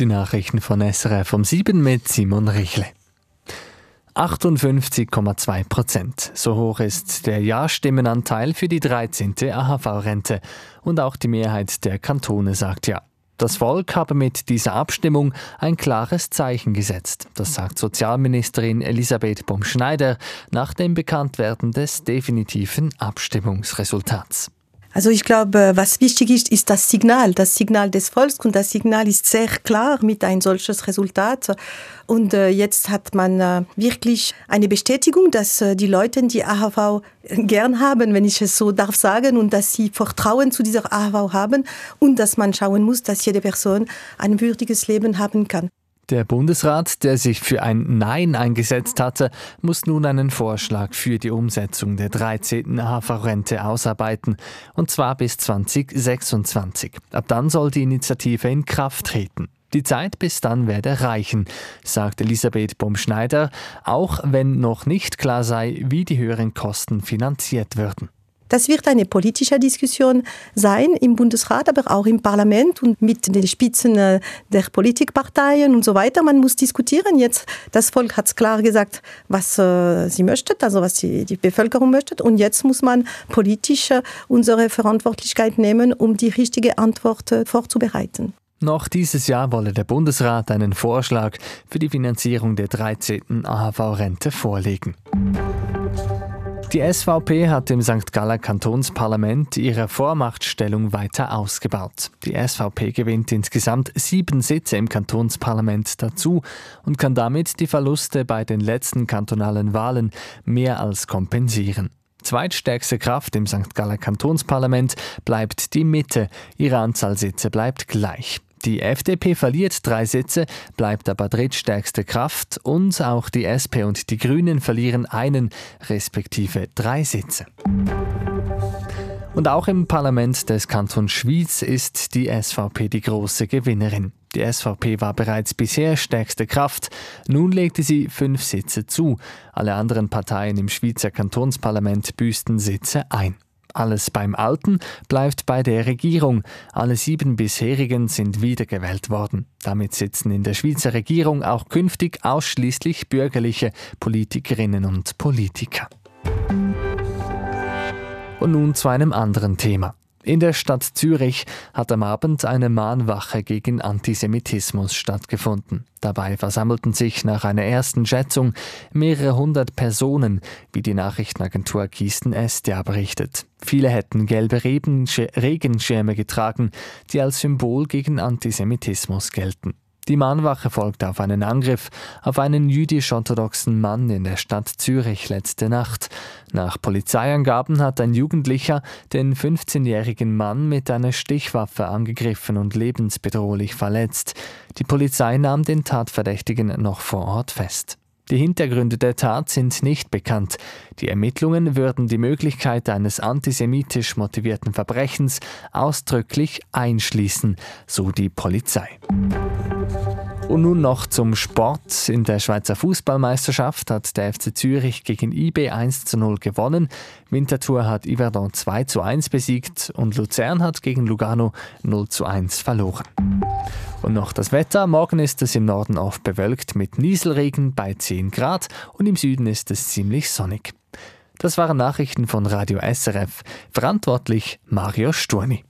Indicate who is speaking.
Speaker 1: Die Nachrichten von SRF um 7 mit Simon Richle. 58,2 Prozent. So hoch ist der Ja-Stimmenanteil für die 13. AHV-Rente. Und auch die Mehrheit der Kantone sagt Ja. Das Volk habe mit dieser Abstimmung ein klares Zeichen gesetzt. Das sagt Sozialministerin Elisabeth Baumschneider nach dem Bekanntwerden des definitiven Abstimmungsresultats.
Speaker 2: Also ich glaube, was wichtig ist, ist das Signal, das Signal des Volkes und das Signal ist sehr klar mit ein solches Resultat. Und äh, jetzt hat man äh, wirklich eine Bestätigung, dass äh, die Leute die AHV gern haben, wenn ich es so darf sagen, und dass sie Vertrauen zu dieser AHV haben und dass man schauen muss, dass jede Person ein würdiges Leben haben kann.
Speaker 1: Der Bundesrat, der sich für ein Nein eingesetzt hatte, muss nun einen Vorschlag für die Umsetzung der 13. AHV-Rente ausarbeiten, und zwar bis 2026. Ab dann soll die Initiative in Kraft treten. Die Zeit bis dann werde reichen, sagt Elisabeth Baumschneider, auch wenn noch nicht klar sei, wie die höheren Kosten finanziert würden.
Speaker 2: Das wird eine politische Diskussion sein im Bundesrat, aber auch im Parlament und mit den Spitzen äh, der Politikparteien und so weiter. Man muss diskutieren. Jetzt, das Volk hat klar gesagt, was äh, sie möchte, also was die, die Bevölkerung möchte. Und jetzt muss man politisch äh, unsere Verantwortlichkeit nehmen, um die richtige Antwort vorzubereiten.
Speaker 1: Noch dieses Jahr wolle der Bundesrat einen Vorschlag für die Finanzierung der 13. AHV-Rente vorlegen. Die SVP hat im St. Galler Kantonsparlament ihre Vormachtstellung weiter ausgebaut. Die SVP gewinnt insgesamt sieben Sitze im Kantonsparlament dazu und kann damit die Verluste bei den letzten kantonalen Wahlen mehr als kompensieren. Zweitstärkste Kraft im St. Galler Kantonsparlament bleibt die Mitte. Ihre Anzahl Sitze bleibt gleich. Die FDP verliert drei Sitze, bleibt aber drittstärkste Kraft und auch die SP und die Grünen verlieren einen, respektive drei Sitze. Und auch im Parlament des Kantons Schwyz ist die SVP die große Gewinnerin. Die SVP war bereits bisher stärkste Kraft. Nun legte sie fünf Sitze zu. Alle anderen Parteien im Schweizer Kantonsparlament büßten Sitze ein. Alles beim Alten bleibt bei der Regierung. Alle sieben bisherigen sind wiedergewählt worden. Damit sitzen in der Schweizer Regierung auch künftig ausschließlich bürgerliche Politikerinnen und Politiker. Und nun zu einem anderen Thema. In der Stadt Zürich hat am Abend eine Mahnwache gegen Antisemitismus stattgefunden. Dabei versammelten sich nach einer ersten Schätzung mehrere hundert Personen, wie die Nachrichtenagentur Kiesten Estia berichtet. Viele hätten gelbe Regenschirme getragen, die als Symbol gegen Antisemitismus gelten. Die Mahnwache folgte auf einen Angriff auf einen jüdisch-orthodoxen Mann in der Stadt Zürich letzte Nacht. Nach Polizeiangaben hat ein Jugendlicher den 15-jährigen Mann mit einer Stichwaffe angegriffen und lebensbedrohlich verletzt. Die Polizei nahm den Tatverdächtigen noch vor Ort fest. Die Hintergründe der Tat sind nicht bekannt. Die Ermittlungen würden die Möglichkeit eines antisemitisch motivierten Verbrechens ausdrücklich einschließen, so die Polizei. Und nun noch zum Sport. In der Schweizer Fußballmeisterschaft hat der FC Zürich gegen IB 1 zu 0 gewonnen. Winterthur hat Yverdon 2 zu 1 besiegt und Luzern hat gegen Lugano 0 zu 1 verloren. Und noch das Wetter. Morgen ist es im Norden oft bewölkt mit Nieselregen bei 10 Grad und im Süden ist es ziemlich sonnig. Das waren Nachrichten von Radio SRF. Verantwortlich Mario Sturni.